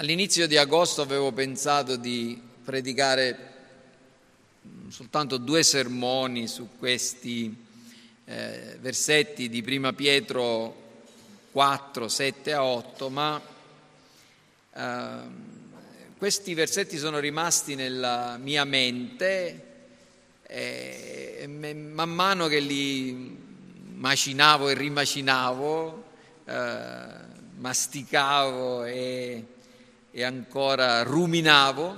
All'inizio di agosto avevo pensato di predicare soltanto due sermoni su questi eh, versetti di Prima Pietro 4, 7 a 8, ma eh, questi versetti sono rimasti nella mia mente e man mano che li macinavo e rimacinavo, eh, masticavo e e ancora ruminavo,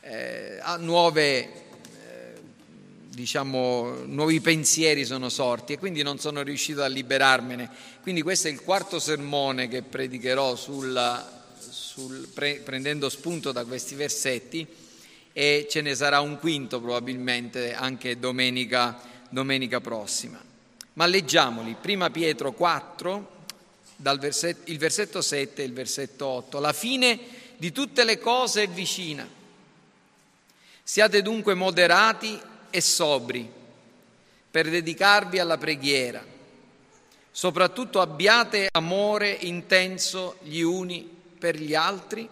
eh, nuove, eh, diciamo, nuovi pensieri sono sorti e quindi non sono riuscito a liberarmene. Quindi questo è il quarto sermone che predicherò sulla, sul, pre, prendendo spunto da questi versetti e ce ne sarà un quinto probabilmente anche domenica, domenica prossima. Ma leggiamoli, prima Pietro 4, dal versetto, il versetto 7 e il versetto 8. La fine di tutte le cose è vicina. Siate dunque moderati e sobri per dedicarvi alla preghiera. Soprattutto abbiate amore intenso gli uni per gli altri,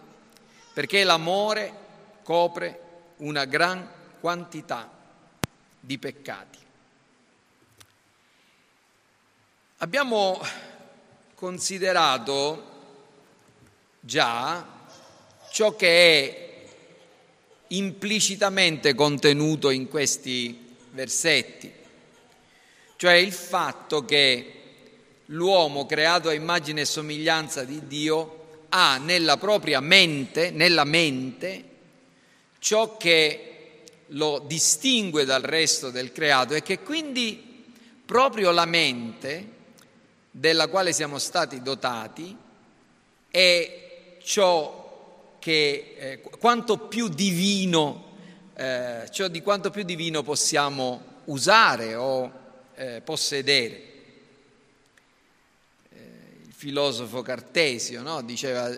perché l'amore copre una gran quantità di peccati. Abbiamo considerato già ciò che è implicitamente contenuto in questi versetti, cioè il fatto che l'uomo creato a immagine e somiglianza di Dio ha nella propria mente, nella mente, ciò che lo distingue dal resto del creato e che quindi proprio la mente della quale siamo stati dotati è ciò che eh, quanto più divino, eh, ciò di quanto più divino possiamo usare o eh, possedere. Eh, il filosofo Cartesio no? diceva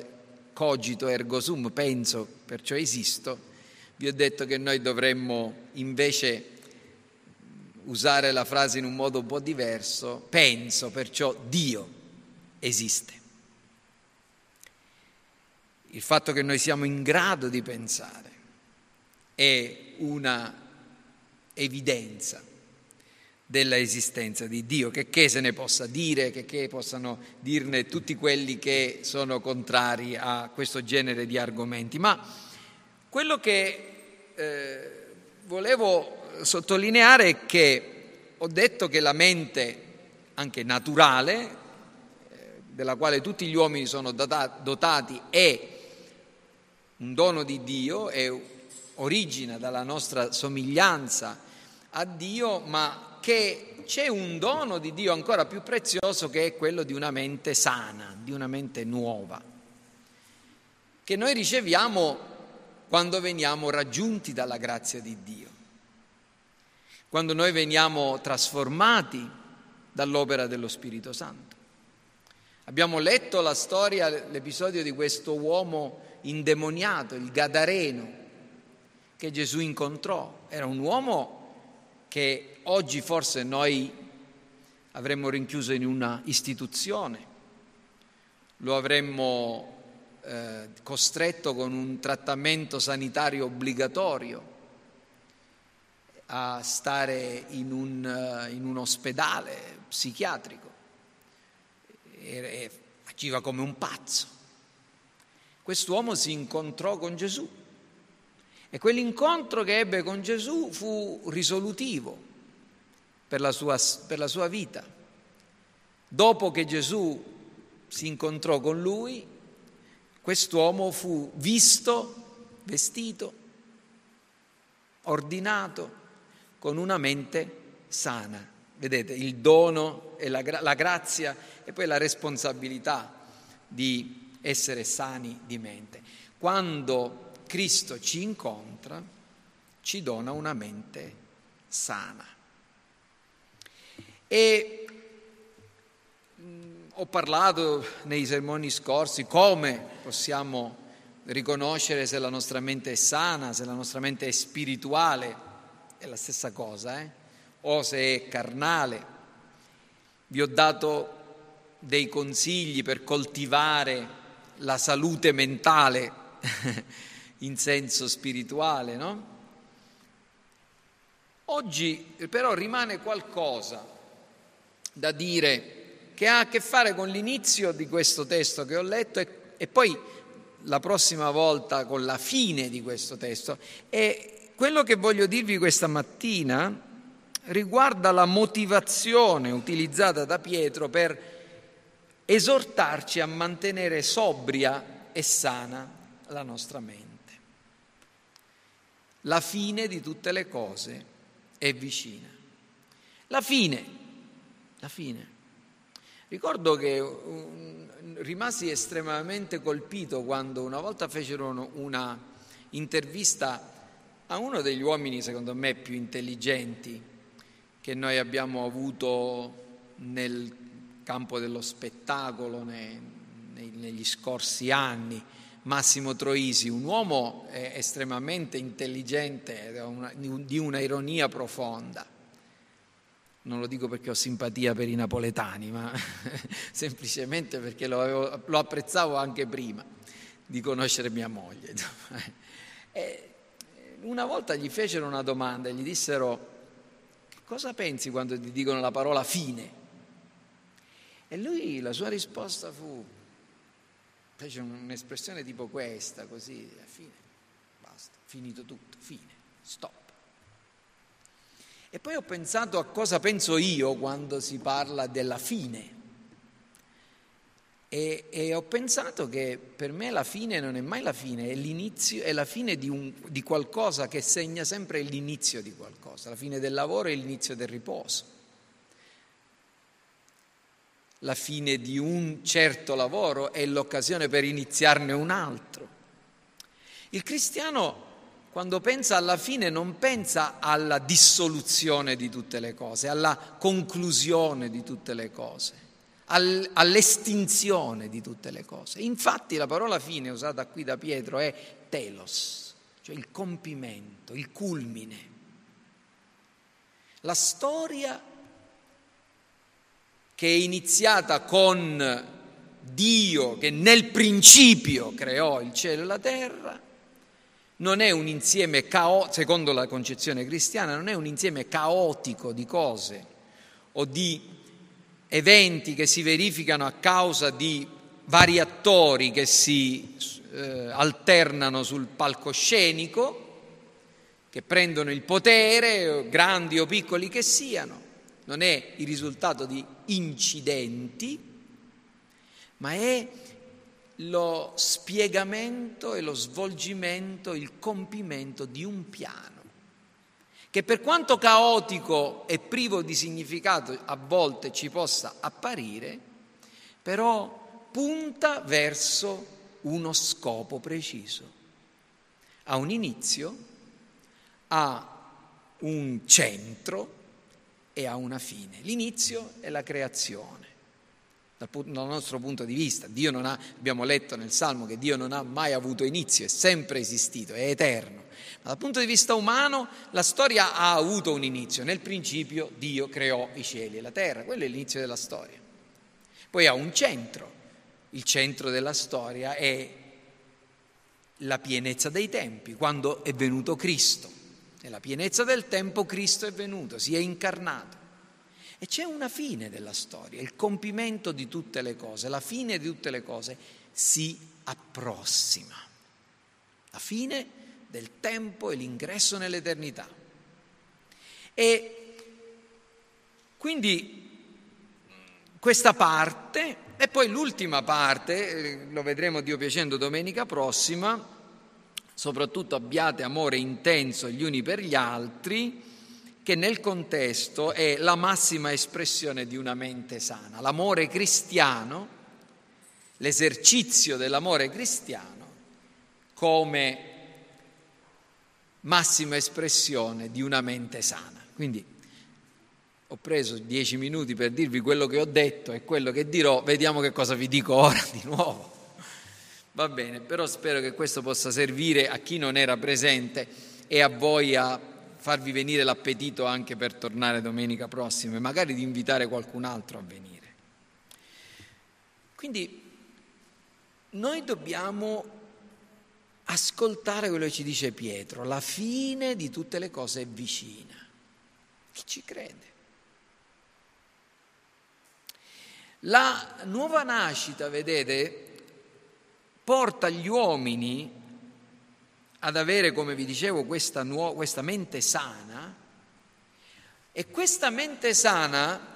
cogito ergo sum, penso, perciò esisto. Vi ho detto che noi dovremmo invece usare la frase in un modo un po' diverso, penso, perciò Dio esiste. Il fatto che noi siamo in grado di pensare è una evidenza della esistenza di Dio, che che se ne possa dire, che che possano dirne tutti quelli che sono contrari a questo genere di argomenti. Ma quello che eh, volevo sottolineare che ho detto che la mente, anche naturale, eh, della quale tutti gli uomini sono dotati, è un dono di Dio, è, origina dalla nostra somiglianza a Dio, ma che c'è un dono di Dio ancora più prezioso che è quello di una mente sana, di una mente nuova, che noi riceviamo quando veniamo raggiunti dalla grazia di Dio quando noi veniamo trasformati dall'opera dello Spirito Santo. Abbiamo letto la storia, l'episodio di questo uomo indemoniato, il Gadareno, che Gesù incontrò. Era un uomo che oggi forse noi avremmo rinchiuso in una istituzione, lo avremmo eh, costretto con un trattamento sanitario obbligatorio a stare in un, eh, in un ospedale psichiatrico e, agiva come un pazzo. Quest'uomo si incontrò con Gesù e quell'incontro che ebbe con Gesù fu risolutivo per la sua, per la sua vita. Dopo che Gesù si incontrò con lui, quest'uomo fu visto, vestito, ordinato con una mente sana. Vedete, il dono e la, la grazia e poi la responsabilità di essere sani di mente. Quando Cristo ci incontra, ci dona una mente sana. E ho parlato nei sermoni scorsi come possiamo riconoscere se la nostra mente è sana, se la nostra mente è spirituale è la stessa cosa, eh? o se è carnale. Vi ho dato dei consigli per coltivare la salute mentale in senso spirituale, no? Oggi però rimane qualcosa da dire che ha a che fare con l'inizio di questo testo che ho letto e, e poi la prossima volta con la fine di questo testo. E quello che voglio dirvi questa mattina riguarda la motivazione utilizzata da Pietro per esortarci a mantenere sobria e sana la nostra mente. La fine di tutte le cose è vicina. La fine, la fine. Ricordo che rimasi estremamente colpito quando una volta fecero una intervista a uno degli uomini, secondo me, più intelligenti che noi abbiamo avuto nel campo dello spettacolo negli scorsi anni, Massimo Troisi, un uomo eh, estremamente intelligente, di una ironia profonda. Non lo dico perché ho simpatia per i napoletani, ma semplicemente perché lo, avevo, lo, apprezzavo anche prima di conoscere mia moglie. E una volta gli fecero una domanda e gli dissero cosa pensi quando ti dicono la parola fine? E lui, la sua risposta fu, fece un'espressione tipo questa, così, fine, basta, finito tutto, fine, stop. E poi ho pensato a cosa penso io quando si parla della fine. E, e, ho pensato che per me la fine non è mai la fine, è l'inizio, è la fine di, un, di qualcosa che segna sempre l'inizio di qualcosa. La fine del lavoro è l'inizio del riposo la fine di un certo lavoro è l'occasione per iniziarne un altro. Il cristiano quando pensa alla fine non pensa alla dissoluzione di tutte le cose, alla conclusione di tutte le cose, all'estinzione di tutte le cose. Infatti la parola fine usata qui da Pietro è telos, cioè il compimento, il culmine. La storia che è iniziata con Dio che nel principio creò il cielo e la terra, non è un insieme caotico, secondo la concezione cristiana, non è un insieme caotico di cose o di eventi che si verificano a causa di vari attori che si eh, alternano sul palcoscenico, che prendono il potere, grandi o piccoli che siano. Non è il risultato di incidenti, ma è lo spiegamento e lo svolgimento, il compimento di un piano che per quanto caotico e privo di significato a volte ci possa apparire, però punta verso uno scopo preciso. Ha un inizio, ha un centro e ha una fine. L'inizio è la creazione. Dal, nostro punto di vista, Dio non ha, abbiamo letto nel Salmo che Dio non ha mai avuto inizio, è sempre esistito, è eterno. Ma dal punto di vista umano la storia ha avuto un inizio. Nel principio Dio creò i cieli e la terra, quello è l'inizio della storia. Poi ha un centro. Il centro della storia è la pienezza dei tempi, quando è venuto Cristo. Nella pienezza del tempo Cristo è venuto, si è incarnato. E c'è una fine della storia, il compimento di tutte le cose, la fine di tutte le cose si approssima. La fine del tempo e l'ingresso nell'eternità. E quindi questa parte, e poi l'ultima parte, eh, lo vedremo Dio piacendo domenica prossima, soprattutto abbiate amore intenso gli uni per gli altri, che nel contesto è la massima espressione di una mente sana. L'amore cristiano, l'esercizio dell'amore cristiano come massima espressione di una mente sana. Quindi ho preso dieci minuti per dirvi quello che ho detto e quello che dirò, vediamo che cosa vi dico ora di nuovo. Va bene, però spero che questo possa servire a chi non era presente e a voi a farvi venire l'appetito anche per tornare domenica prossima e magari di invitare qualcun altro a venire. Quindi noi dobbiamo ascoltare quello che ci dice Pietro, la fine di tutte le cose è vicina. Chi ci crede? La nuova nascita, vedete, porta gli uomini ad avere, come vi dicevo, questa, nuova, questa mente sana. E questa mente sana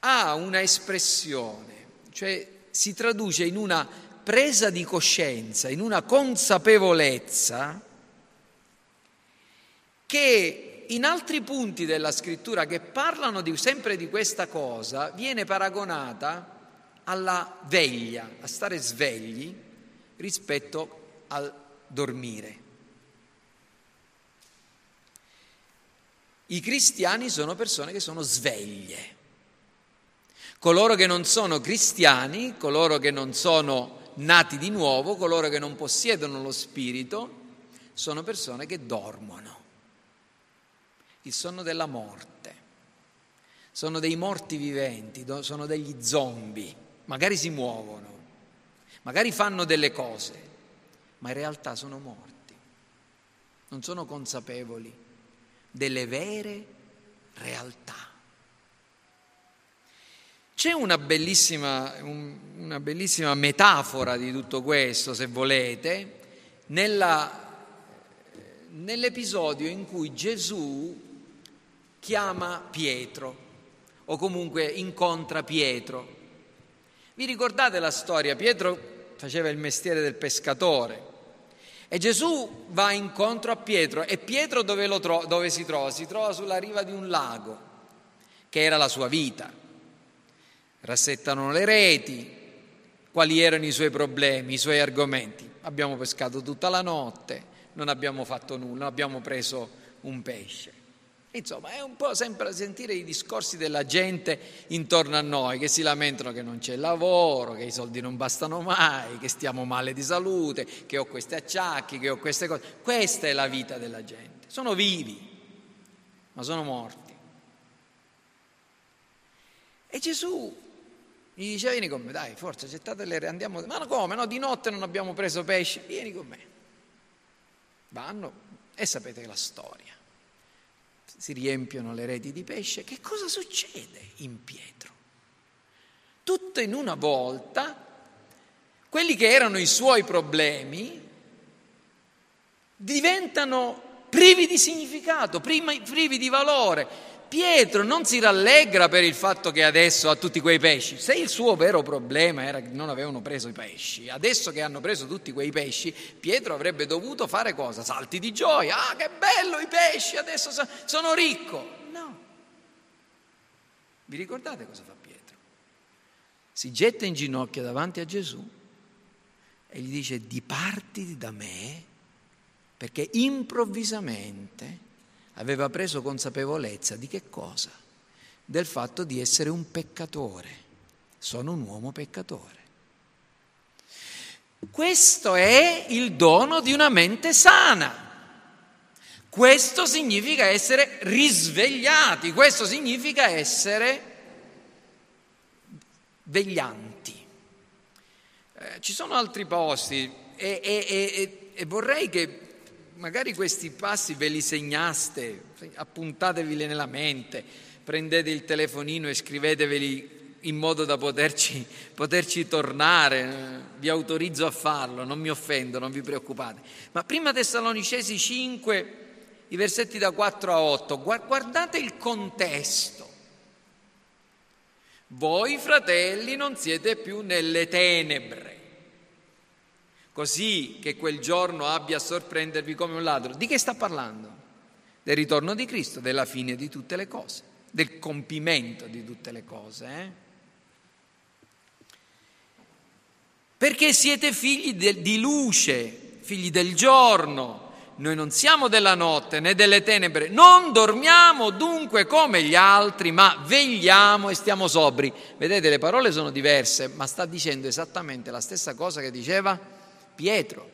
ha una espressione, cioè si traduce in una presa di coscienza, in una consapevolezza che in altri punti della scrittura che parlano di, sempre di questa cosa viene paragonata alla veglia, a stare svegli rispetto al dormire. I cristiani sono persone che sono sveglie. Coloro che non sono cristiani, coloro che non sono nati di nuovo, coloro che non possiedono lo spirito, sono persone che dormono. Il sonno della morte. Sono dei morti viventi, sono degli zombie. Magari si muovono, magari fanno delle cose, ma in realtà sono morti. Non sono consapevoli delle vere realtà. C'è una bellissima, un, una bellissima, metafora di tutto questo, se volete, nella, nell'episodio in cui Gesù chiama Pietro o comunque incontra Pietro. Vi ricordate la storia? Pietro faceva il mestiere del pescatore e Gesù va incontro a Pietro e Pietro dove, tro- dove si trova? Si trova sulla riva di un lago, che era la sua vita rassettano le reti, quali erano i suoi problemi, i suoi argomenti. Abbiamo pescato tutta la notte, non abbiamo fatto nulla, abbiamo preso un pesce. Insomma, è un po' sempre sentire i discorsi della gente intorno a noi che si lamentano che non c'è lavoro, che i soldi non bastano mai, che stiamo male di salute, che ho questi acciacchi, che ho queste cose. Questa è la vita della gente. Sono vivi, ma sono morti. E Gesù gli dice vieni con me, dai, forza, gettate le andiamo. Ma come? No, di notte non abbiamo preso pesce, vieni con me. Vanno e sapete la storia. Si riempiono le reti di pesce. Che cosa succede in Pietro? Tutto in una volta, quelli che erano i suoi problemi diventano privi di significato, privi di valore Pietro non si rallegra per il fatto che adesso ha tutti quei pesci. Se il suo vero problema era che non avevano preso i pesci, adesso che hanno preso tutti quei pesci, Pietro avrebbe dovuto fare cosa? Salti di gioia. Ah, che bello i pesci, adesso sono ricco. No. Vi ricordate cosa fa Pietro? Si getta in ginocchio davanti a Gesù e gli dice dipartiti da me perché improvvisamente aveva preso consapevolezza di che cosa? Del fatto di essere un peccatore. Sono un uomo peccatore. Questo è il dono di una mente sana. Questo significa essere risvegliati, questo significa essere veglianti. Eh, ci sono altri posti e, e, e, e vorrei che magari questi passi ve li segnaste, appuntateveli nella mente, prendete il telefonino e scriveteveli in modo da poterci, poterci tornare, vi autorizzo a farlo, non mi offendo, non vi preoccupate. Ma prima Tessalonicesi 5, i versetti da 4 a 8, guardate il contesto. Voi fratelli non siete più nelle tenebre così che quel giorno abbia a sorprendervi come un ladro. Di che sta parlando? Del ritorno di Cristo, della fine di tutte le cose, del compimento di tutte le cose. Eh? Perché siete figli di luce, figli del giorno. Noi non siamo della notte né delle tenebre, non dormiamo dunque come gli altri, ma vegliamo e stiamo sobri. Vedete, le parole sono diverse, ma sta dicendo esattamente la stessa cosa che diceva Pietro.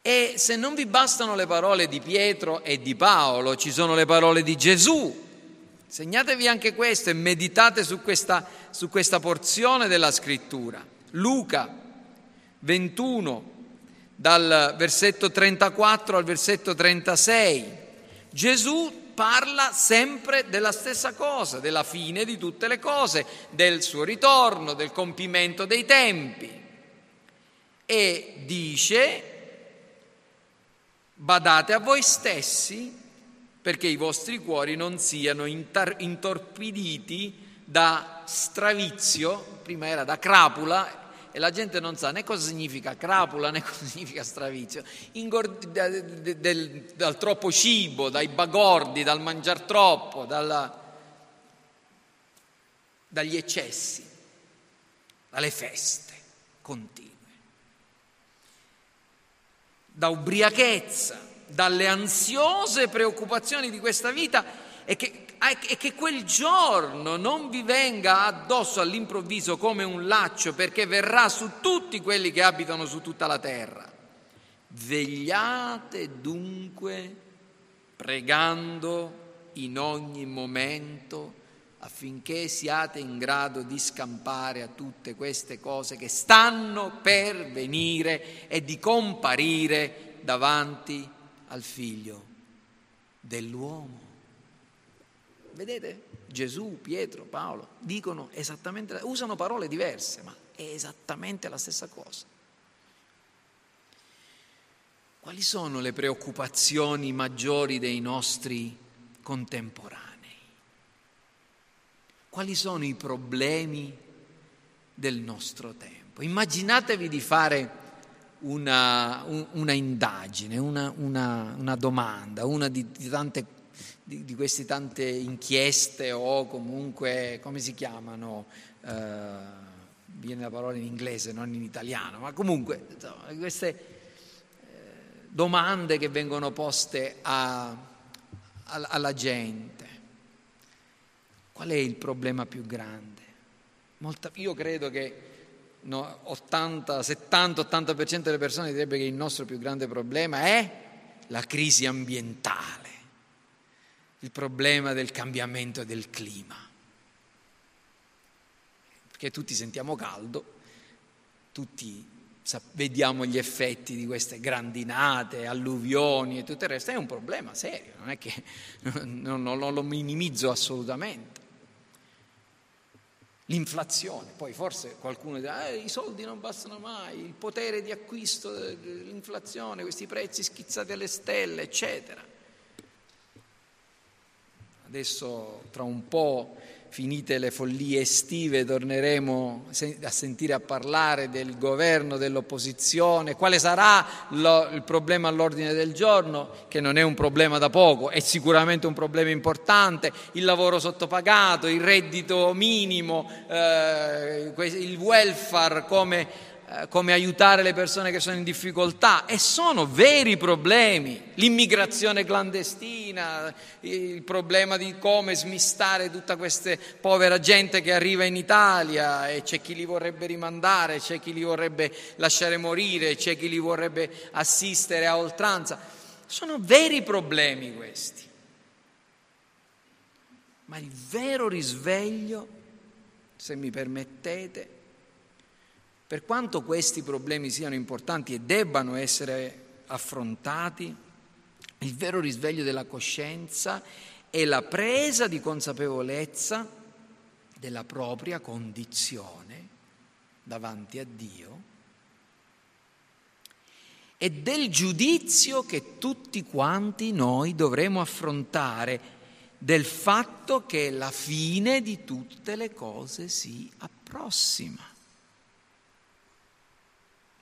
E se non vi bastano le parole di Pietro e di Paolo, ci sono le parole di Gesù. Segnatevi anche questo e meditate su questa, su questa porzione della scrittura. Luca 21, dal versetto 34 al versetto 36. Gesù parla sempre della stessa cosa, della fine di tutte le cose, del suo ritorno, del compimento dei tempi. E dice, badate a voi stessi perché i vostri cuori non siano intar- intorpiditi da stravizio, prima era da crapula, e la gente non sa né cosa significa crapula né cosa significa stravizio, Ingord- del, del, dal troppo cibo, dai bagordi, dal mangiar troppo, dalla, dagli eccessi, dalle feste continue, da ubriachezza dalle ansiose preoccupazioni di questa vita e che, e che quel giorno non vi venga addosso all'improvviso come un laccio perché verrà su tutti quelli che abitano su tutta la terra. Vegliate dunque pregando in ogni momento affinché siate in grado di scampare a tutte queste cose che stanno per venire e di comparire davanti al figlio dell'uomo. Vedete? Gesù, Pietro, Paolo dicono esattamente, usano parole diverse, ma è esattamente la stessa cosa. Quali sono le preoccupazioni maggiori dei nostri contemporanei? Quali sono i problemi del nostro tempo? Immaginatevi di fare una, una indagine, una, una, una, domanda, una di, di, tante, di, di, queste tante inchieste o comunque, come si chiamano? Uh, viene la parola in inglese, non in italiano, ma comunque insomma, queste eh, domande che vengono poste a, a, alla gente. Qual è il problema più grande? Molta, io credo che no, 80, 70-80% delle persone direbbe che il nostro più grande problema è la crisi ambientale, il problema del cambiamento del clima. Perché tutti sentiamo caldo, tutti vediamo gli effetti di queste grandinate, alluvioni e tutto il resto, è un problema serio, non è che non, non, non lo minimizzo assolutamente. L'inflazione, poi forse qualcuno dirà eh, i soldi non bastano mai, il potere di acquisto, l'inflazione, questi prezzi schizzati alle stelle, eccetera. Adesso tra un po' finite le follie estive, torneremo a sentire a parlare del governo, dell'opposizione, quale sarà lo, il problema all'ordine del giorno, che non è un problema da poco, è sicuramente un problema importante, il lavoro sottopagato, il reddito minimo, eh, il welfare come eh, come aiutare le persone che sono in difficoltà e sono veri problemi, l'immigrazione clandestina, il problema di come smistare tutta questa povera gente che arriva in Italia e c'è chi li vorrebbe rimandare, c'è chi li vorrebbe lasciare morire, c'è chi li vorrebbe assistere a oltranza. Sono veri problemi questi. Ma il vero risveglio, se mi permettete, per quanto questi problemi siano importanti e debbano essere affrontati, il vero risveglio della coscienza è la presa di consapevolezza della propria condizione davanti a Dio e del giudizio che tutti quanti noi dovremo affrontare del fatto che la fine di tutte le cose si approssima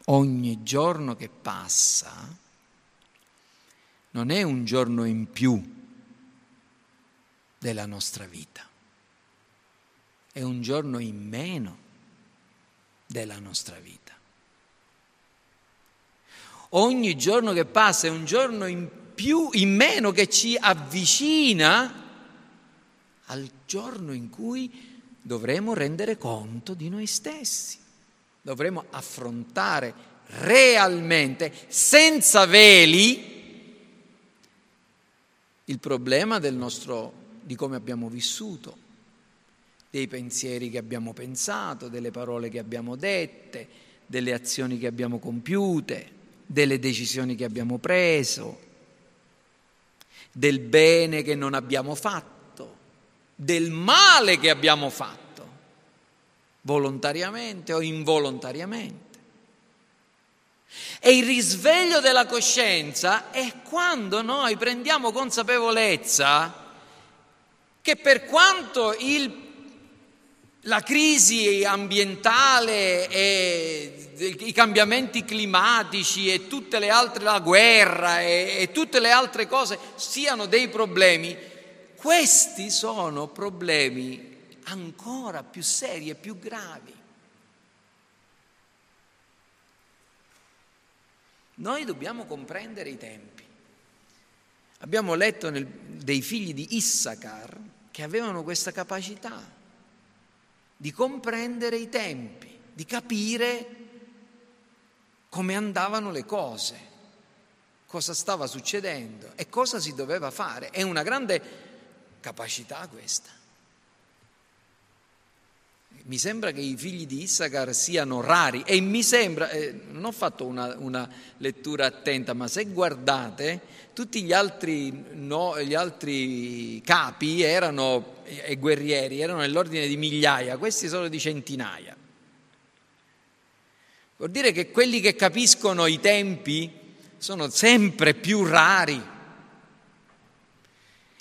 ogni giorno che passa non è un giorno in più della nostra vita, è un giorno in meno della nostra vita. Ogni giorno che passa è un giorno in più, in meno che ci avvicina al giorno in cui dovremo rendere conto di noi stessi dovremo affrontare realmente, senza veli, il problema del nostro di come abbiamo vissuto, dei pensieri che abbiamo pensato, delle parole che abbiamo dette, delle azioni che abbiamo compiute, delle decisioni che abbiamo preso, del bene che non abbiamo fatto, del male che abbiamo fatto, volontariamente o involontariamente. E il risveglio della coscienza è quando noi prendiamo consapevolezza che per quanto il, la crisi ambientale e i cambiamenti climatici e tutte le altre, la guerra e, e tutte le altre cose siano dei problemi, questi sono problemi ancora più seri e più gravi. Noi dobbiamo comprendere i tempi. Abbiamo letto nel, dei figli di Issachar che avevano questa capacità di comprendere i tempi, di capire come andavano le cose, cosa stava succedendo e cosa si doveva fare. È una grande capacità questa. Mi sembra che i figli di Issachar siano rari e mi sembra, eh, non ho fatto una, una, lettura attenta, ma se guardate, tutti gli altri, no, gli altri capi erano, e guerrieri erano nell'ordine di migliaia, questi sono di centinaia. Vuol dire che quelli che capiscono i tempi sono sempre più rari.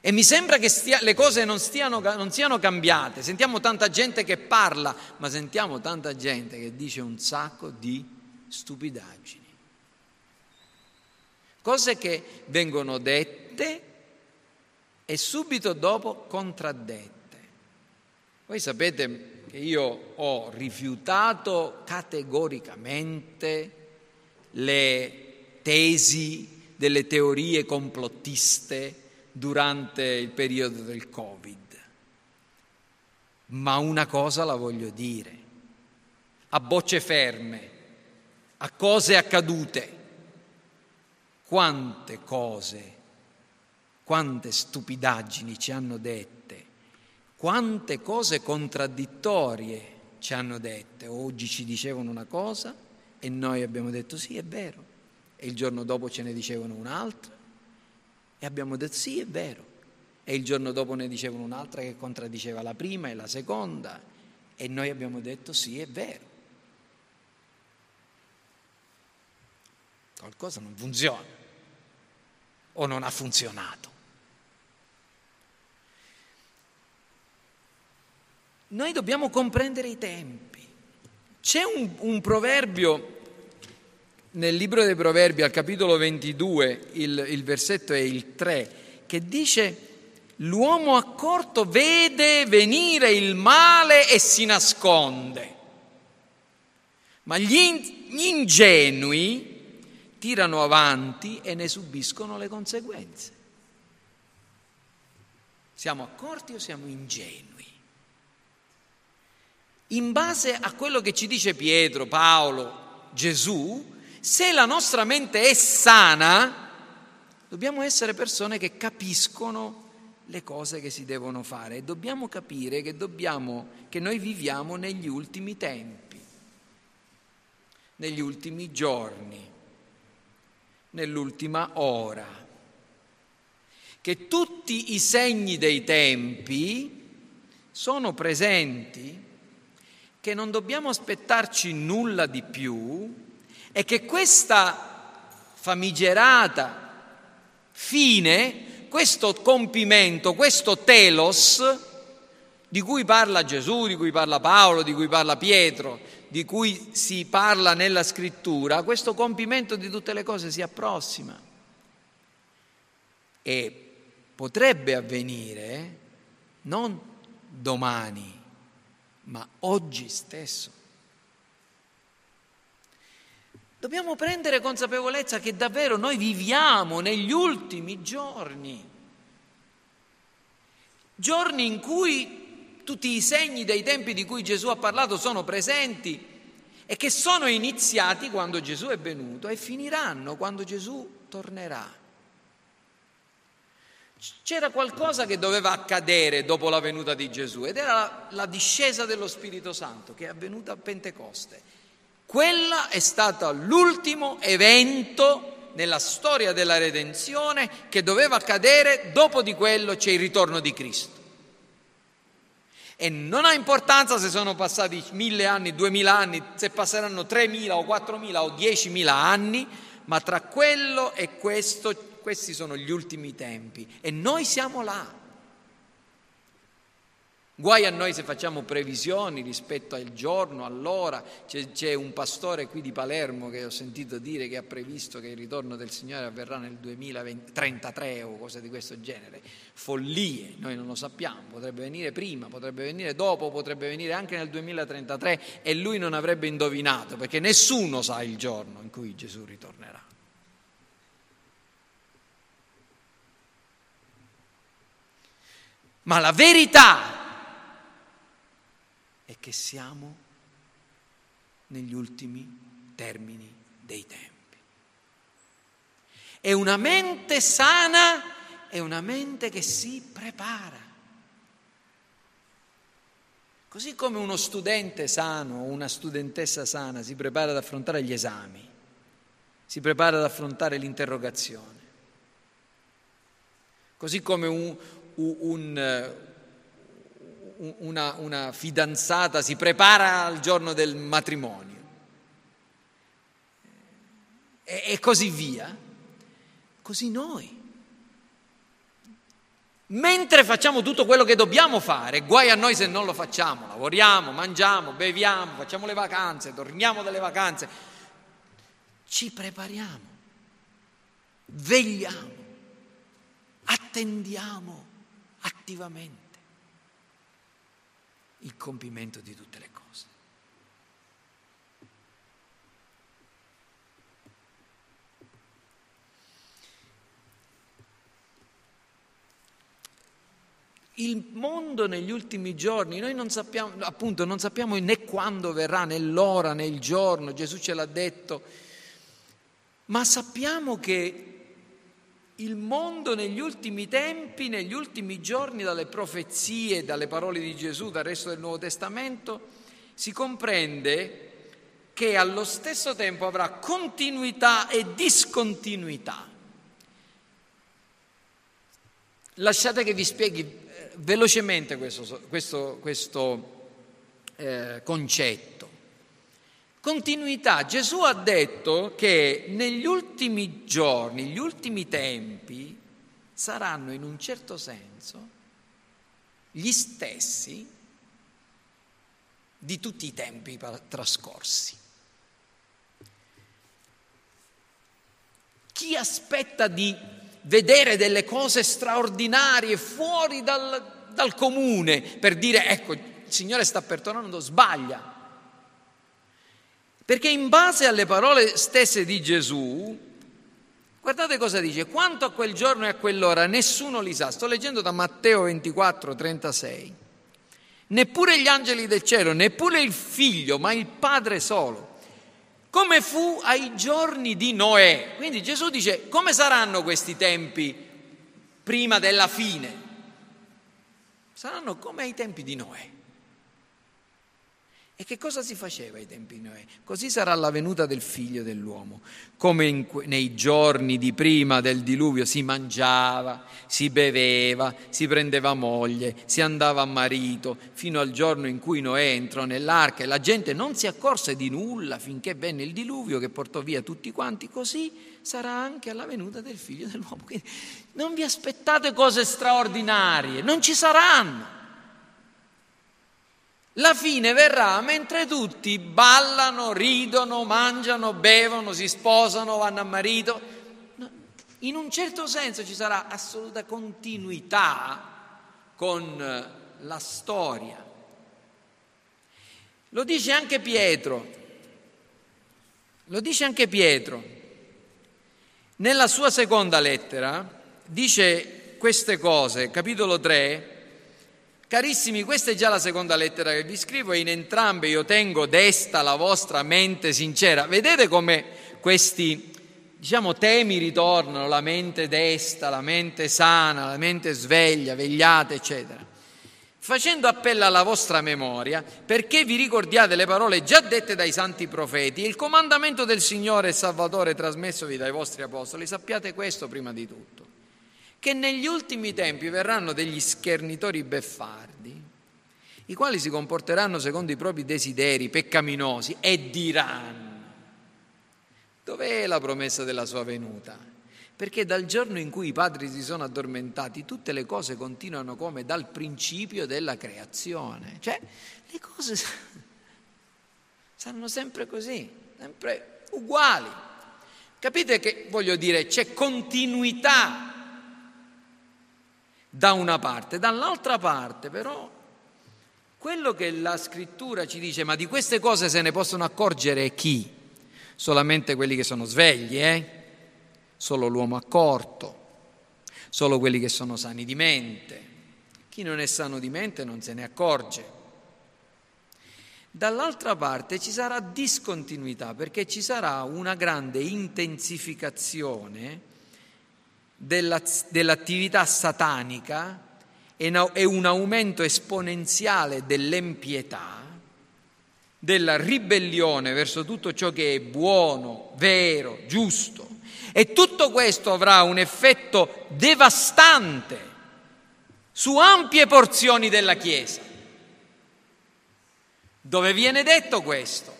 E mi sembra che stia, le cose non, stiano, non siano cambiate. Sentiamo tanta gente che parla, ma sentiamo tanta gente che dice un sacco di stupidaggini. Cose che vengono dette e subito dopo contraddette. Voi sapete che io ho rifiutato categoricamente le tesi delle teorie complottiste durante il periodo del Covid. Ma una cosa la voglio dire, a bocce ferme, a cose accadute, quante cose, quante stupidaggini ci hanno dette, quante cose contraddittorie ci hanno dette. Oggi ci dicevano una cosa e noi abbiamo detto sì, è vero, e il giorno dopo ce ne dicevano un'altra e abbiamo detto sì, è vero. E il giorno dopo ne dicevano un'altra che contraddiceva la prima e la seconda. E noi abbiamo detto sì, è vero. Qualcosa non funziona o non ha funzionato. Noi dobbiamo comprendere i tempi. C'è un, un proverbio nel libro dei Proverbi, al capitolo 22, il, il versetto è il 3, che dice l'uomo accorto vede venire il male e si nasconde, ma gli, gli ingenui tirano avanti e ne subiscono le conseguenze. Siamo accorti o siamo ingenui? In base a quello che ci dice Pietro, Paolo, Gesù, se la nostra mente è sana, dobbiamo essere persone che capiscono le cose che si devono fare. E dobbiamo capire che, dobbiamo, che noi viviamo negli ultimi tempi, negli ultimi giorni, nell'ultima ora, che tutti i segni dei tempi sono presenti, che non dobbiamo aspettarci nulla di più, è che questa famigerata fine, questo compimento, questo telos, di cui parla Gesù, di cui parla Paolo, di cui parla Pietro, di cui si parla nella scrittura, questo compimento di tutte le cose si approssima. E potrebbe avvenire non domani, ma oggi stesso. Dobbiamo prendere consapevolezza che davvero noi viviamo negli ultimi giorni, giorni in cui tutti i segni dei tempi di cui Gesù ha parlato sono presenti e che sono iniziati quando Gesù è venuto e finiranno quando Gesù tornerà. c'era qualcosa che doveva accadere dopo la venuta di Gesù ed era la, discesa dello Spirito Santo che è avvenuta a Pentecoste. Quella è stata l'ultimo evento nella storia della redenzione che doveva accadere, dopo di quello c'è il ritorno di Cristo. E non ha importanza se sono passati mille anni, duemila anni, se passeranno tremila o quattromila o diecimila anni, ma tra quello e questo, questi sono gli ultimi tempi e noi siamo là. Guai a noi se facciamo previsioni rispetto al giorno, all'ora. C'è, c'è, un pastore qui di Palermo che ho sentito dire che ha previsto che il ritorno del Signore avverrà nel 2033 o cose di questo genere. Follie, noi non lo sappiamo, potrebbe venire prima, potrebbe venire dopo, potrebbe venire anche nel 2033 e lui non avrebbe indovinato perché nessuno sa il giorno in cui Gesù ritornerà. Ma la verità è che siamo negli ultimi termini dei tempi. E una mente sana è una mente che si prepara. Così come uno studente sano o una studentessa sana si prepara ad affrontare gli esami, si prepara ad affrontare l'interrogazione. Così come un, un, un una, una fidanzata si prepara al giorno del matrimonio. E, e così via, così noi. Mentre facciamo tutto quello che dobbiamo fare, guai a noi se non lo facciamo, lavoriamo, mangiamo, beviamo, facciamo le vacanze, torniamo dalle vacanze, ci prepariamo, vegliamo, attendiamo attivamente il compimento di tutte le cose. Il mondo negli ultimi giorni, noi non sappiamo, appunto, non sappiamo né quando verrà, né l'ora, né il giorno, Gesù ce l'ha detto, ma sappiamo che il mondo negli ultimi tempi, negli ultimi giorni, dalle profezie, dalle parole di Gesù, dal resto del Nuovo Testamento, si comprende che allo stesso tempo avrà continuità e discontinuità. Lasciate che vi spieghi eh, velocemente questo, questo, questo eh, concetto. Continuità. Gesù ha detto che negli ultimi giorni, gli ultimi tempi, saranno in un certo senso gli stessi di tutti i tempi trascorsi. Chi aspetta di vedere delle cose straordinarie fuori dal, dal comune per dire ecco il Signore sta per tornando, sbaglia. Perché in base alle parole stesse di Gesù, guardate cosa dice, quanto a quel giorno e a quell'ora nessuno li sa. Sto leggendo da Matteo 24, 36. Neppure gli angeli del cielo, neppure il figlio, ma il Padre solo. Come fu ai giorni di Noè. Quindi Gesù dice, come saranno questi tempi prima della fine? Saranno come ai tempi di Noè. E che cosa si faceva ai tempi di Noè? Così sarà la venuta del figlio dell'uomo. Come in, nei giorni di prima del diluvio si mangiava, si beveva, si prendeva moglie, si andava a marito, fino al giorno in cui Noè entrò nell'arca e la gente non si accorse di nulla finché venne il diluvio che portò via tutti quanti. Così sarà anche alla venuta del figlio dell'uomo. Quindi non vi aspettate cose straordinarie, non ci saranno. La fine verrà mentre tutti ballano, ridono, mangiano, bevono, si sposano, vanno a marito. In un certo senso ci sarà assoluta continuità con eh, la storia. Lo dice anche Pietro. Lo dice anche Pietro. Nella sua seconda lettera dice queste cose, capitolo 3, Carissimi, questa è già la seconda lettera che vi scrivo e in entrambe io tengo desta la vostra mente sincera. Vedete come questi diciamo, temi ritornano, la mente desta, la mente sana, la mente sveglia, vegliata, eccetera. Facendo appello alla vostra memoria, perché vi ricordiate le parole già dette dai santi profeti il comandamento del Signore e Salvatore trasmessovi dai vostri apostoli, sappiate questo prima di tutto, che negli ultimi tempi verranno degli schernitori beffardi, i quali si comporteranno secondo i propri desideri peccaminosi e diranno, dov'è la promessa della sua venuta? Perché dal giorno in cui i padri si sono addormentati, tutte le cose continuano come dal principio della creazione. Cioè, le cose saranno sempre così, sempre uguali. Capite che voglio dire, c'è continuità da una parte, dall'altra parte però quello che la scrittura ci dice, ma di queste cose se ne possono accorgere chi? Solamente quelli che sono svegli, eh? Solo l'uomo accorto, solo quelli che sono sani di mente. Chi non è sano di mente non se ne accorge. Dall'altra parte ci sarà discontinuità perché ci sarà una grande intensificazione dell'attività satanica e un aumento esponenziale dell'empietà, della ribellione verso tutto ciò che è buono, vero, giusto. E tutto questo avrà un effetto devastante su ampie porzioni della Chiesa. Dove viene detto questo?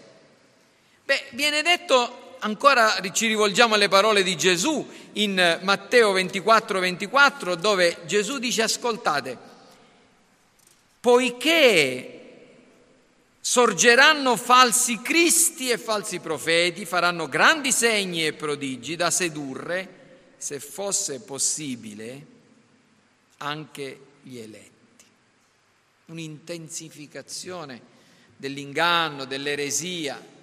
Beh, viene detto, ancora ci rivolgiamo alle parole di Gesù in Matteo 24, 24, dove Gesù dice, ascoltate, poiché sorgeranno falsi cristi e falsi profeti, faranno grandi segni e prodigi da sedurre, se fosse possibile, anche gli eletti. Un'intensificazione dell'inganno, dell'eresia,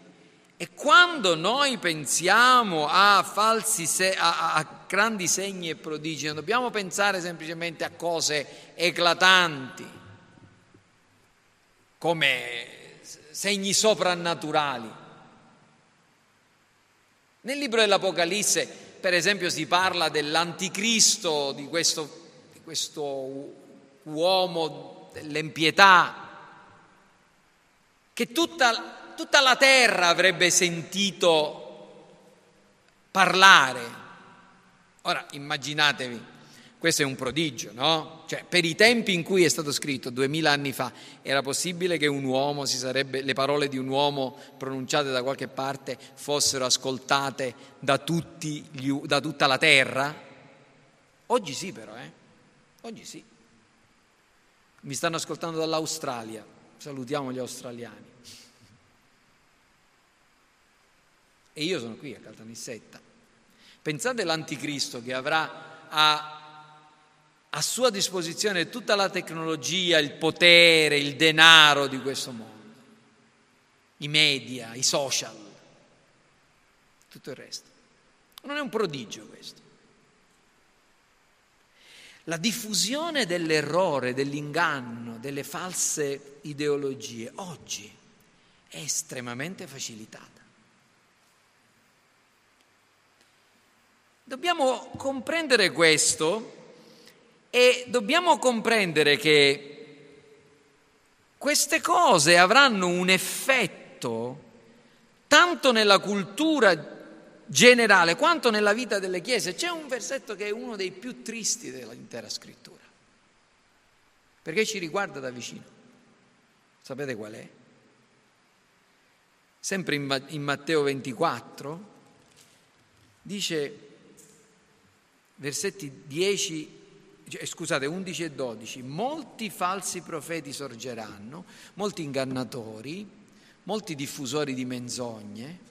e quando noi pensiamo a, falsi se- a, a grandi segni e prodigi, non dobbiamo pensare semplicemente a cose eclatanti, come segni soprannaturali. Nel libro dell'Apocalisse, per esempio, si parla dell'anticristo, di questo, di questo uomo dell'empietà, che tutta tutta la terra avrebbe sentito parlare. Ora immaginatevi, questo è un prodigio, no? Cioè, per i tempi in cui è stato scritto, duemila anni fa, era possibile che un uomo sarebbe, le parole di un uomo pronunciate da qualche parte fossero ascoltate da, gli, da tutta la terra? Oggi sì però, eh? Oggi sì. Mi stanno ascoltando dall'Australia, salutiamo gli australiani. E io sono qui a Caltanissetta. Pensate all'anticristo che avrà a, a sua disposizione tutta la tecnologia, il potere, il denaro di questo mondo, i media, i social, tutto il resto. Non è un prodigio questo. La diffusione dell'errore, dell'inganno, delle false ideologie oggi è estremamente facilitata. Dobbiamo comprendere questo e dobbiamo comprendere che queste cose avranno un effetto tanto nella cultura generale quanto nella vita delle chiese. C'è un versetto che è uno dei più tristi dell'intera scrittura, perché ci riguarda da vicino. Sapete qual è? Sempre in Matteo 24 dice versetti 10, cioè, scusate, 11 e 12, molti falsi profeti sorgeranno, molti ingannatori, molti diffusori di menzogne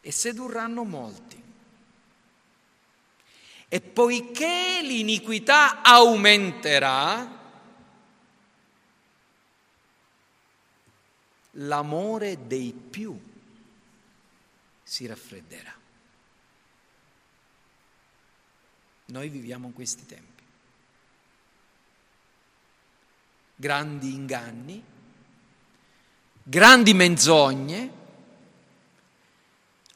e sedurranno molti. E poiché l'iniquità aumenterà, l'amore dei più si raffredderà. Noi viviamo in questi tempi. Grandi inganni, grandi menzogne,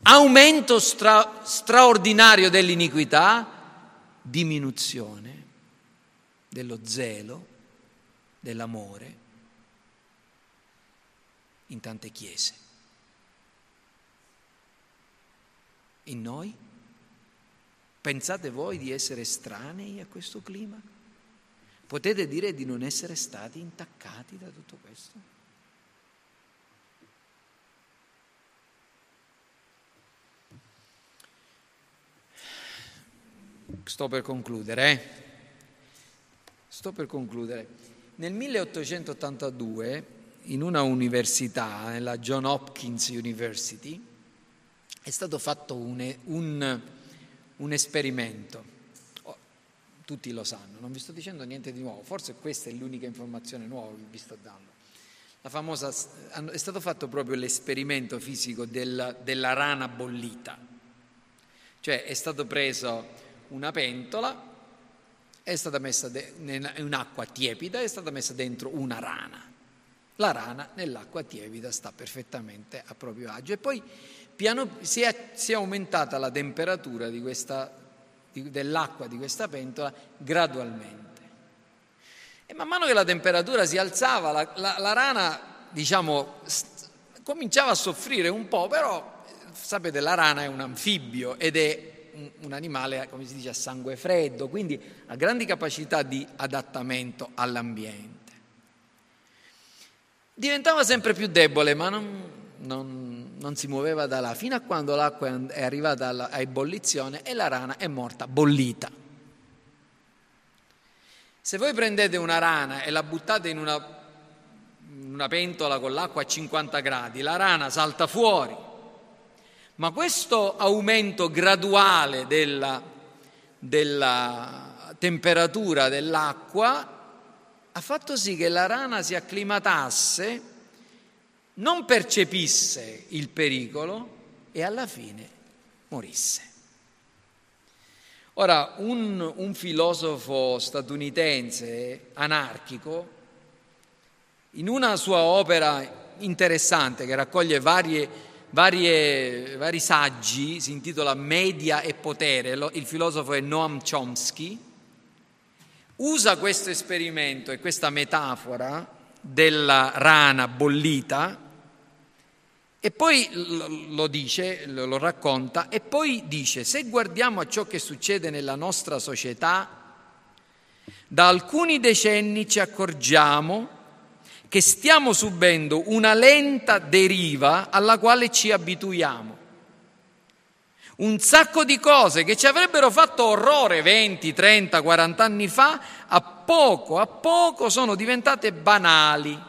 aumento stra- straordinario dell'iniquità, diminuzione dello zelo, dell'amore in tante chiese. In noi? Pensate voi di essere estranei a questo clima? Potete dire di non essere stati intaccati da tutto questo? Sto per concludere. Eh? Sto per concludere. Nel 1882, in una università, nella John Hopkins University, è stato fatto un, un, un esperimento. Oh, tutti lo sanno, non vi sto dicendo niente di nuovo, forse questa è l'unica informazione nuova che vi sto dando. Famosa, è stato fatto proprio l'esperimento fisico della, della rana bollita, cioè è stato preso una pentola, è stata messa in un'acqua tiepida, è stata messa dentro una rana. La rana nell'acqua tiepida sta perfettamente a proprio agio e poi piano, si, è, si, è, aumentata la temperatura di questa, di, dell'acqua di questa pentola gradualmente. E man mano che la temperatura si alzava, la, la, la rana, diciamo, st- cominciava a soffrire un po', però sapete, la rana è un anfibio ed è un, un animale, come si dice, a sangue freddo, quindi ha grandi capacità di adattamento all'ambiente. Diventava sempre più debole, ma non, non, non, si muoveva da là, fino a quando l'acqua è arrivata a ebollizione e la rana è morta bollita. Se voi prendete una rana e la buttate in una, una pentola con l'acqua a 50 gradi, la rana salta fuori, ma questo aumento graduale della, della temperatura dell'acqua ha fatto sì che la rana si acclimatasse, non percepisse il pericolo e alla fine morisse. Ora, un, un filosofo statunitense anarchico, in una sua opera interessante che raccoglie varie varie, vari saggi, si intitola Media e potere, il filosofo è Noam Chomsky, usa questo esperimento e questa metafora della rana bollita e poi lo dice, lo racconta e poi dice, se guardiamo a ciò che succede nella nostra società, da alcuni decenni ci accorgiamo che stiamo subendo una lenta deriva alla quale ci abituiamo. Un sacco di cose che ci avrebbero fatto orrore 20, 30, 40 anni fa, a poco a poco sono diventate banali,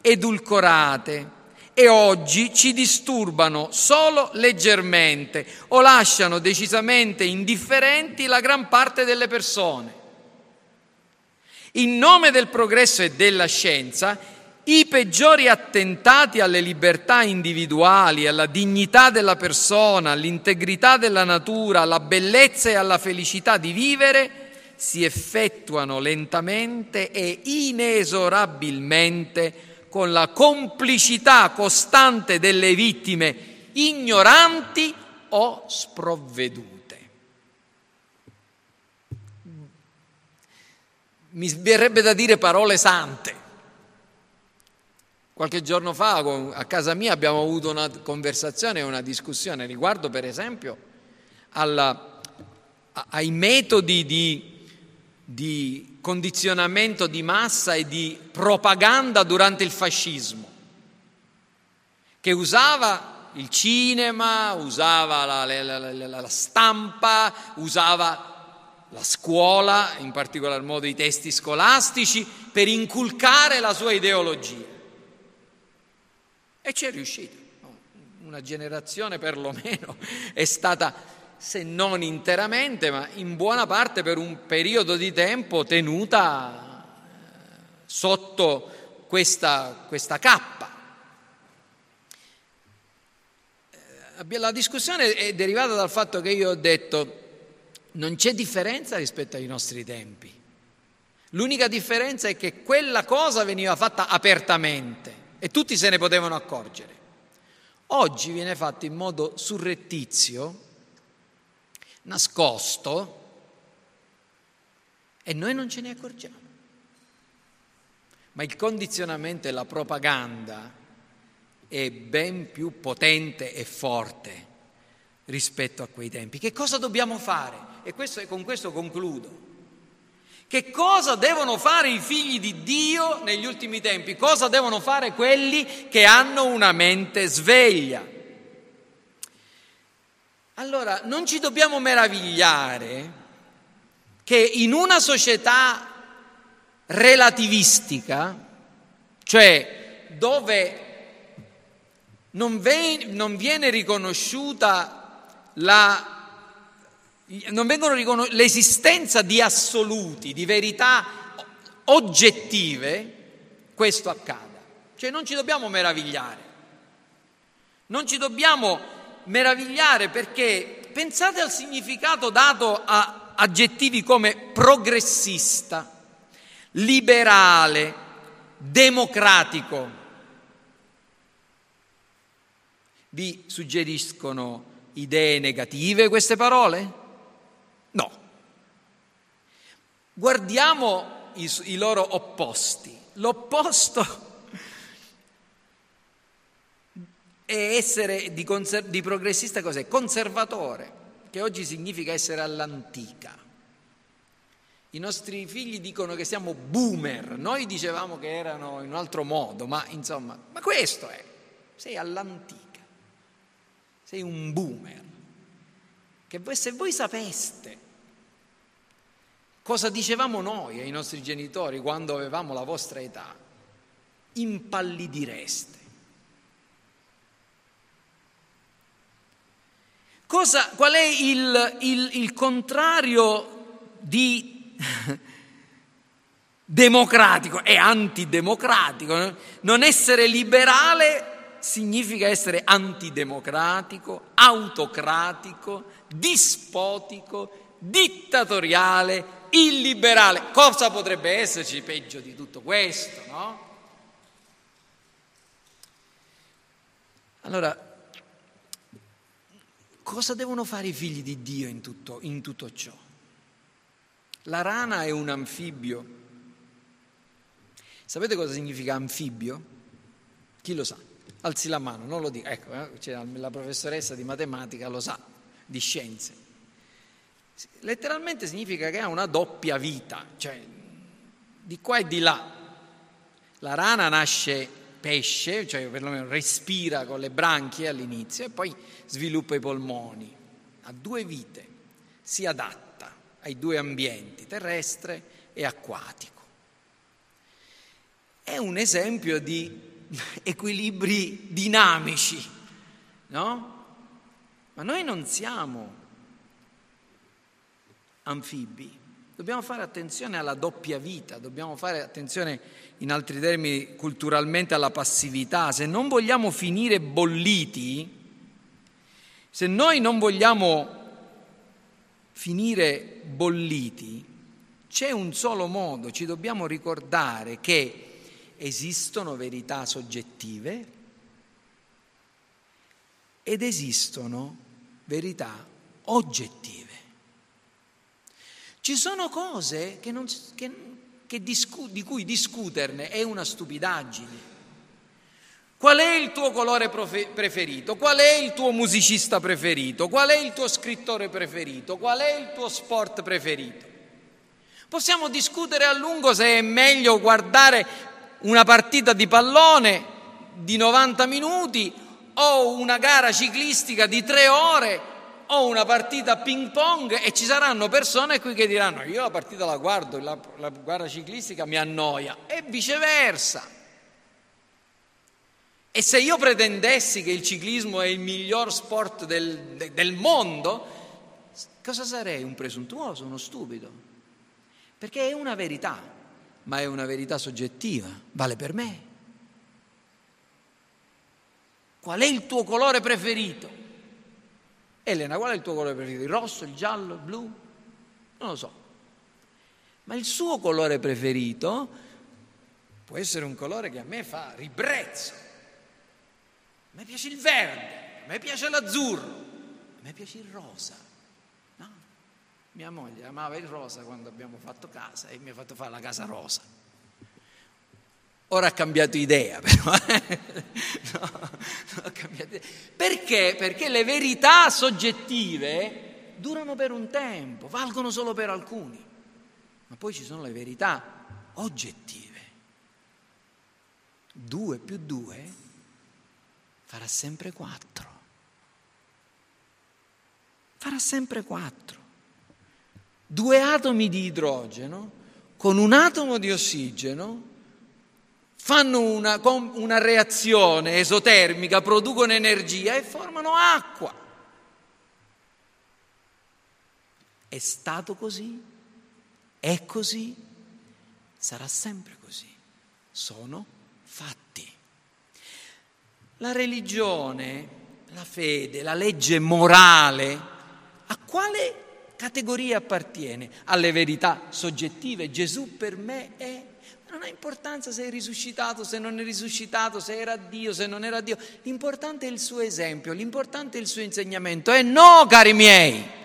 edulcorate e oggi ci disturbano solo leggermente o lasciano decisamente indifferenti la gran parte delle persone. In nome del progresso e della scienza, i peggiori attentati alle libertà individuali, alla dignità della persona, all'integrità della natura, alla bellezza e alla felicità di vivere si effettuano lentamente e inesorabilmente con la complicità costante delle vittime ignoranti o sprovvedute. Mi verrebbe da dire parole sante. Qualche giorno fa a casa mia abbiamo avuto una conversazione una discussione riguardo per esempio alla, ai metodi di, di condizionamento di massa e di propaganda durante il fascismo, che usava il cinema, usava la, la, la, la stampa, usava la scuola, in particolar modo i testi scolastici, per inculcare la sua ideologia. E ci è riuscito. Una generazione perlomeno è stata, se non interamente, ma in buona parte per un periodo di tempo tenuta eh, sotto questa, questa cappa. Eh, la discussione è derivata dal fatto che io ho detto non c'è differenza rispetto ai nostri tempi. L'unica differenza è che quella cosa veniva fatta apertamente e tutti se ne potevano accorgere. oggi viene fatto in modo surrettizio, nascosto, e noi non ce ne accorgiamo. Ma il condizionamento e la propaganda è ben più potente e forte rispetto a quei tempi. Che cosa dobbiamo fare? E questo, con questo concludo. Che cosa devono fare i figli di Dio negli ultimi tempi? Cosa devono fare quelli che hanno una mente sveglia? Allora, non ci dobbiamo meravigliare che in una società relativistica, cioè dove non, ve, non viene riconosciuta la non vengono riconos- l'esistenza di assoluti, di verità oggettive, questo accada. Cioè non ci dobbiamo meravigliare. Non ci dobbiamo meravigliare perché pensate al significato dato a aggettivi come progressista, liberale, democratico. Vi suggeriscono idee negative queste parole? No. Guardiamo i, i loro opposti. L'opposto è essere di, conser- di progressista cos'è? Conservatore, che oggi significa essere all'antica. I nostri figli dicono che siamo boomer, noi dicevamo che erano in un altro modo, ma insomma, ma questo è, sei all'antica, sei un boomer. Che voi, se voi sapeste cosa dicevamo noi ai nostri genitori quando avevamo la vostra età, impallidireste. Cosa, qual è il, il, il contrario di democratico e antidemocratico? Non essere liberale significa essere antidemocratico, autocratico, dispotico, dittatoriale, illiberale. Cosa potrebbe esserci peggio di tutto questo, no? Allora, cosa devono fare i figli di Dio in tutto, in tutto ciò? La rana è un anfibio. Sapete cosa significa anfibio? Chi lo sa? Alzi la mano, non lo dico. Ecco, eh, la professoressa di matematica lo sa, di scienze. Letteralmente significa che ha una doppia vita, cioè di qua e di là. La rana nasce pesce, cioè perlomeno respira con le branchie all'inizio e poi sviluppa i polmoni. Ha due vite, si adatta ai due ambienti, terrestre e acquatico. È un esempio di equilibri dinamici, no? Ma noi non siamo anfibi. Dobbiamo fare attenzione alla doppia vita, dobbiamo fare attenzione, in altri termini, culturalmente alla passività. Se non vogliamo finire bolliti, se noi non vogliamo finire bolliti, c'è un solo modo, ci dobbiamo ricordare che esistono verità soggettive ed esistono verità oggettive. Ci sono cose che non, che, che discu, di cui discuterne è una stupidaggine. Qual è il tuo colore preferito? Qual è il tuo musicista preferito? Qual è il tuo scrittore preferito? Qual è il tuo sport preferito? Possiamo discutere a lungo se è meglio guardare una partita di pallone di 90 minuti o una gara ciclistica di tre ore ho una partita ping pong e ci saranno persone qui che diranno io la partita la guardo, la, la gara ciclistica mi annoia e viceversa. E se io pretendessi che il ciclismo è il miglior sport del, del mondo, cosa sarei? Un presuntuoso, uno stupido? Perché è una verità, ma è una verità soggettiva, vale per me. Qual è il tuo colore preferito? Elena, qual è il tuo colore preferito? Il rosso, il giallo, il blu? Non lo so. Ma il suo colore preferito può essere un colore che a me fa ribrezzo. me piace il verde, a me piace l'azzurro, a me piace il rosa. No? Mia moglie amava il rosa quando abbiamo fatto casa e mi ha fatto fare la casa rosa. Ora ha cambiato idea, però. Eh. no, no, cambiato idea. Perché? Perché le verità soggettive durano per un tempo, valgono solo per alcuni, ma poi ci sono le verità oggettive. Due più due farà sempre quattro. Farà sempre quattro. Due atomi di idrogeno con un atomo di ossigeno fanno una, una reazione esotermica, producono energia e formano acqua. È stato così, è così, sarà sempre così. Sono fatti. La religione, la fede, la legge morale, a quale categoria appartiene? Alle verità soggettive. Gesù per me è non ha importanza se è risuscitato, se non è risuscitato, se era Dio, se non era Dio. L'importante è il suo esempio, l'importante è il suo insegnamento. E no, cari miei.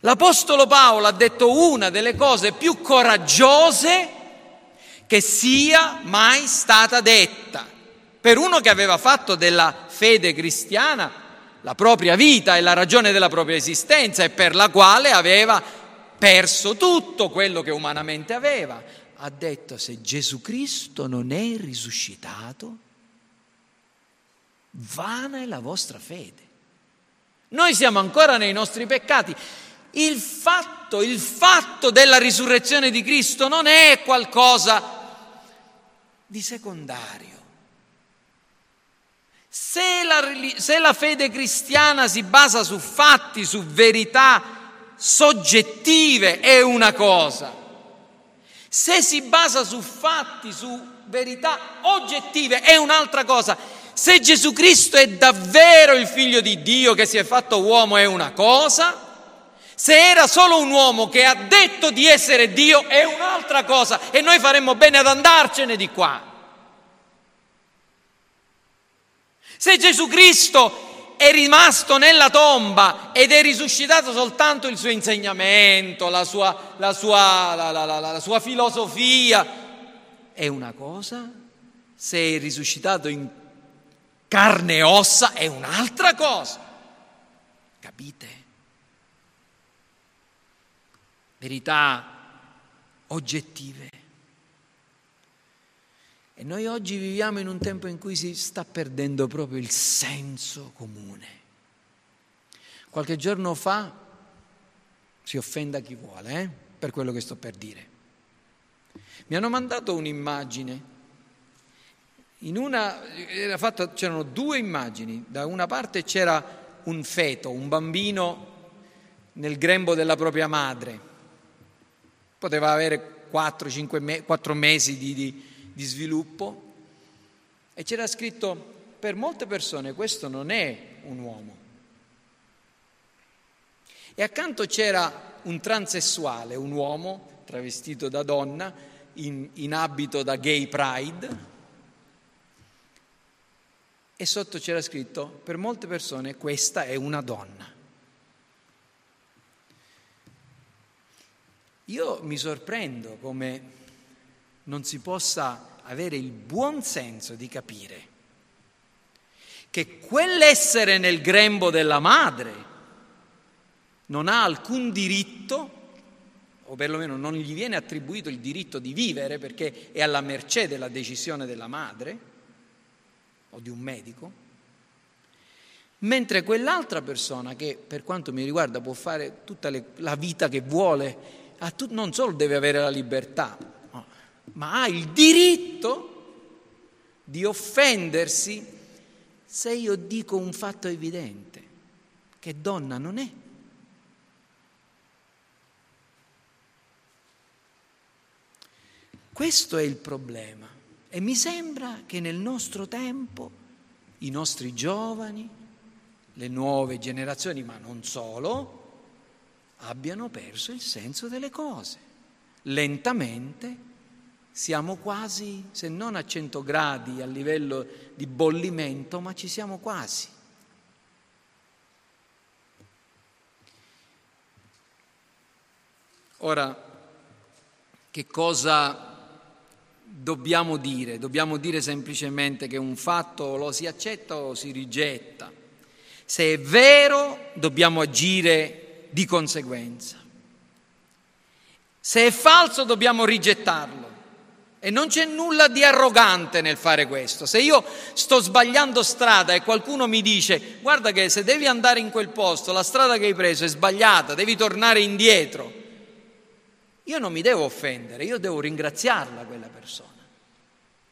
L'Apostolo Paolo ha detto una delle cose più coraggiose che sia mai stata detta. Per uno che aveva fatto della fede cristiana la propria vita e la ragione della propria esistenza e per la quale aveva perso tutto quello che umanamente aveva, ha detto se Gesù Cristo non è risuscitato, vana è la vostra fede. Noi siamo ancora nei nostri peccati. Il fatto, il fatto della risurrezione di Cristo non è qualcosa di secondario. Se la, se la fede cristiana si basa su fatti, su verità, soggettive è una cosa, se si basa su fatti, su verità oggettive è un'altra cosa. Se Gesù Cristo è davvero il figlio di Dio che si è fatto uomo è una cosa, se era solo un uomo che ha detto di essere Dio è un'altra cosa e noi faremmo bene ad andarcene di qua. Se Gesù Cristo è rimasto nella tomba ed è risuscitato soltanto il suo insegnamento, la sua, la sua, la, la, sua filosofia. È una cosa, se è risuscitato in carne e ossa è un'altra cosa. Capite? Verità oggettive. Noi oggi viviamo in un tempo in cui si sta perdendo proprio il senso comune. Qualche giorno fa si offenda chi vuole eh, per quello che sto per dire. Mi hanno mandato un'immagine. In una, fatto, c'erano due immagini. Da una parte c'era un feto, un bambino nel grembo della propria madre. Poteva avere 4, me, 4 mesi di, di di sviluppo e c'era scritto per molte persone questo non è un uomo. E accanto c'era un transessuale, un uomo travestito da donna, in, in abito da gay pride, e sotto c'era scritto per molte persone questa è una donna. Io mi sorprendo come non si possa avere il buon senso di capire che quell'essere nel grembo della madre non ha alcun diritto, o perlomeno non gli viene attribuito il diritto di vivere perché è alla mercé della decisione della madre o di un medico, mentre quell'altra persona che per quanto mi riguarda può fare tutta le, la vita che vuole, non solo deve avere la libertà, ma ha il diritto di offendersi se io dico un fatto evidente, che donna non è. Questo è il problema e mi sembra che nel nostro tempo i nostri giovani, le nuove generazioni, ma non solo, abbiano perso il senso delle cose. Lentamente siamo quasi, se non a 100 gradi a livello di bollimento, ma ci siamo quasi. Ora, che cosa dobbiamo dire? Dobbiamo dire semplicemente che un fatto lo si accetta o si rigetta. Se è vero, dobbiamo agire di conseguenza. Se è falso, dobbiamo rigettarlo. E non c'è nulla di arrogante nel fare questo. Se io sto sbagliando strada e qualcuno mi dice guarda che se devi andare in quel posto, la strada che hai preso è sbagliata, devi tornare indietro, io non mi devo offendere, io devo ringraziarla quella persona.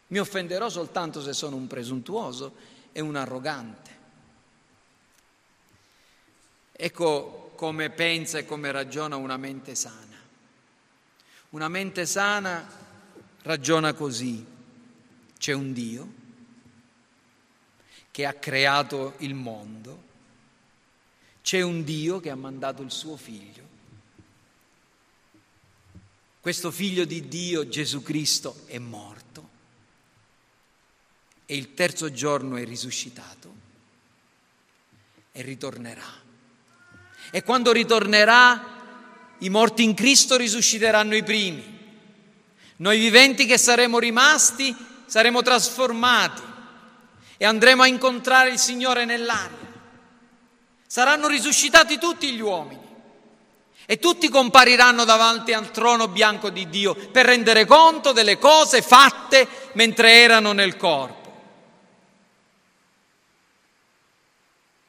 Mi offenderò soltanto se sono un presuntuoso e un arrogante. Ecco come pensa e come ragiona una mente sana. Una mente sana ragiona così. C'è un Dio che ha creato il mondo, c'è un Dio che ha mandato il suo figlio. Questo figlio di Dio, Gesù Cristo, è morto e il terzo giorno è risuscitato e ritornerà. E quando ritornerà, i morti in Cristo risusciteranno i primi noi viventi che saremo rimasti saremo trasformati e andremo a incontrare il Signore nell'aria. Saranno risuscitati tutti gli uomini e tutti compariranno davanti al trono bianco di Dio per rendere conto delle cose fatte mentre erano nel corpo.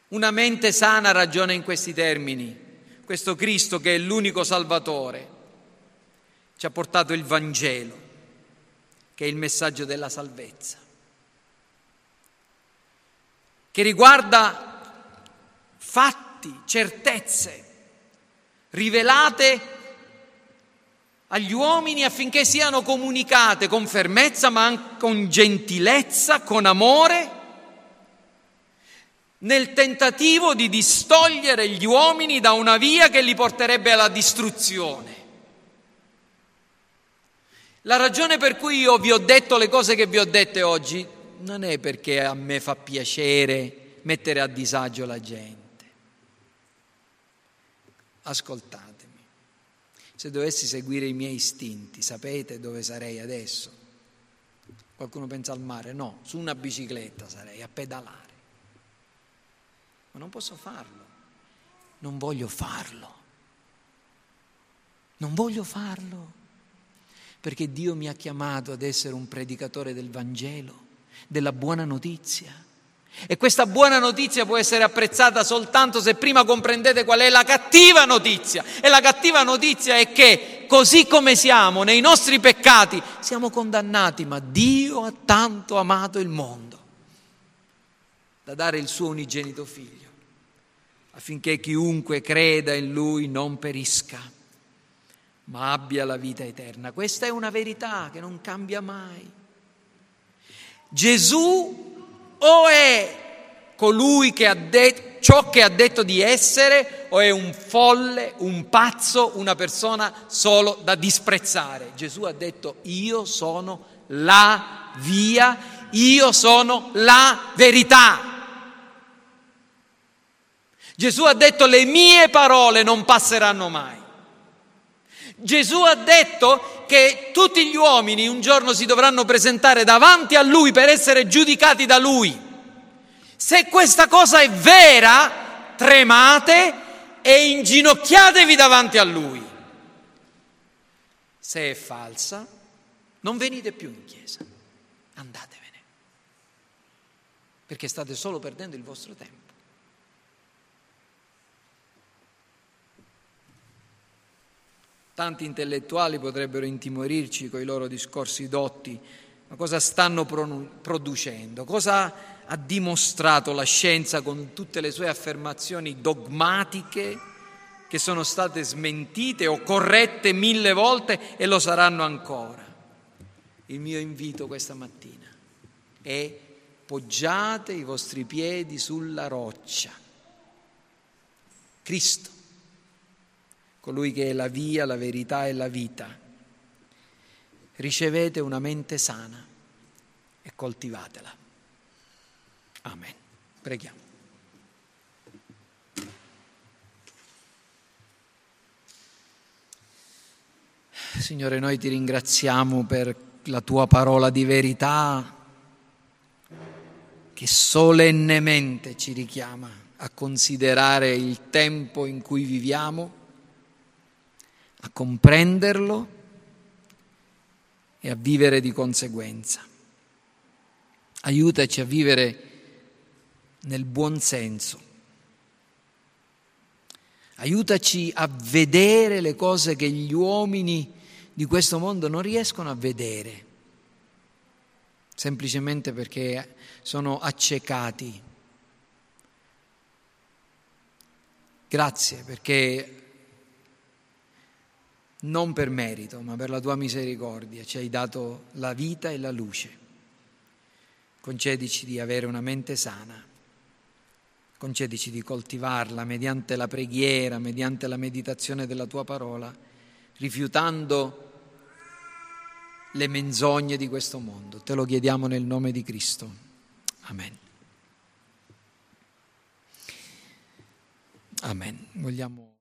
Una mente sana ragiona in questi termini. Questo Cristo che è l'unico Salvatore ci ha portato il Vangelo, che è il messaggio della salvezza, che riguarda fatti, certezze rivelate agli uomini affinché siano comunicate con fermezza, ma anche con gentilezza, con amore, nel tentativo di distogliere gli uomini da una via che li porterebbe alla distruzione. La ragione per cui io vi ho detto le cose che vi ho dette oggi non è perché a me fa piacere mettere a disagio la gente. Ascoltatemi, se dovessi seguire i miei istinti, sapete dove sarei adesso? Qualcuno pensa al mare? No, su una bicicletta sarei a pedalare. Ma non posso farlo, non voglio farlo, non voglio farlo perché Dio mi ha chiamato ad essere un predicatore del Vangelo, della buona notizia. E questa buona notizia può essere apprezzata soltanto se prima comprendete qual è la cattiva notizia. E la cattiva notizia è che così come siamo nei nostri peccati, siamo condannati, ma Dio ha tanto amato il mondo da dare il suo unigenito figlio, affinché chiunque creda in lui non perisca, ma abbia la vita eterna. Questa è una verità che non cambia mai. Gesù o è colui che ha detto ciò che ha detto di essere o è un folle, un pazzo, una persona solo da disprezzare. Gesù ha detto io sono la via, io sono la verità. Gesù ha detto le mie parole non passeranno mai. Gesù ha detto che tutti gli uomini un giorno si dovranno presentare davanti a Lui per essere giudicati da Lui. Se questa cosa è vera, tremate e inginocchiatevi davanti a Lui. Se è falsa, non venite più in chiesa, andatevene, perché state solo perdendo il vostro tempo. Tanti intellettuali potrebbero intimorirci con i loro discorsi dotti, ma cosa stanno producendo? Cosa ha dimostrato la scienza con tutte le sue affermazioni dogmatiche che sono state smentite o corrette mille volte e lo saranno ancora? Il mio invito questa mattina è poggiate i vostri piedi sulla roccia. Cristo colui che è la via, la verità e la vita. ricevete una mente sana e coltivatela. Amen. Preghiamo. Signore, noi ti ringraziamo per la tua parola di verità che solennemente ci richiama a considerare il tempo in cui viviamo, a comprenderlo e a vivere di conseguenza. Aiutaci a vivere nel buon senso. Aiutaci a vedere le cose che gli uomini di questo mondo non riescono a vedere, semplicemente perché sono accecati. Grazie perché non per merito, ma per la tua misericordia ci hai dato la vita e la luce. Concedici di avere una mente sana, concedici di coltivarla mediante la preghiera, mediante la meditazione della tua parola rifiutando le menzogne di questo mondo. Te lo chiediamo nel nome di Cristo. Amen. Amen. Vogliamo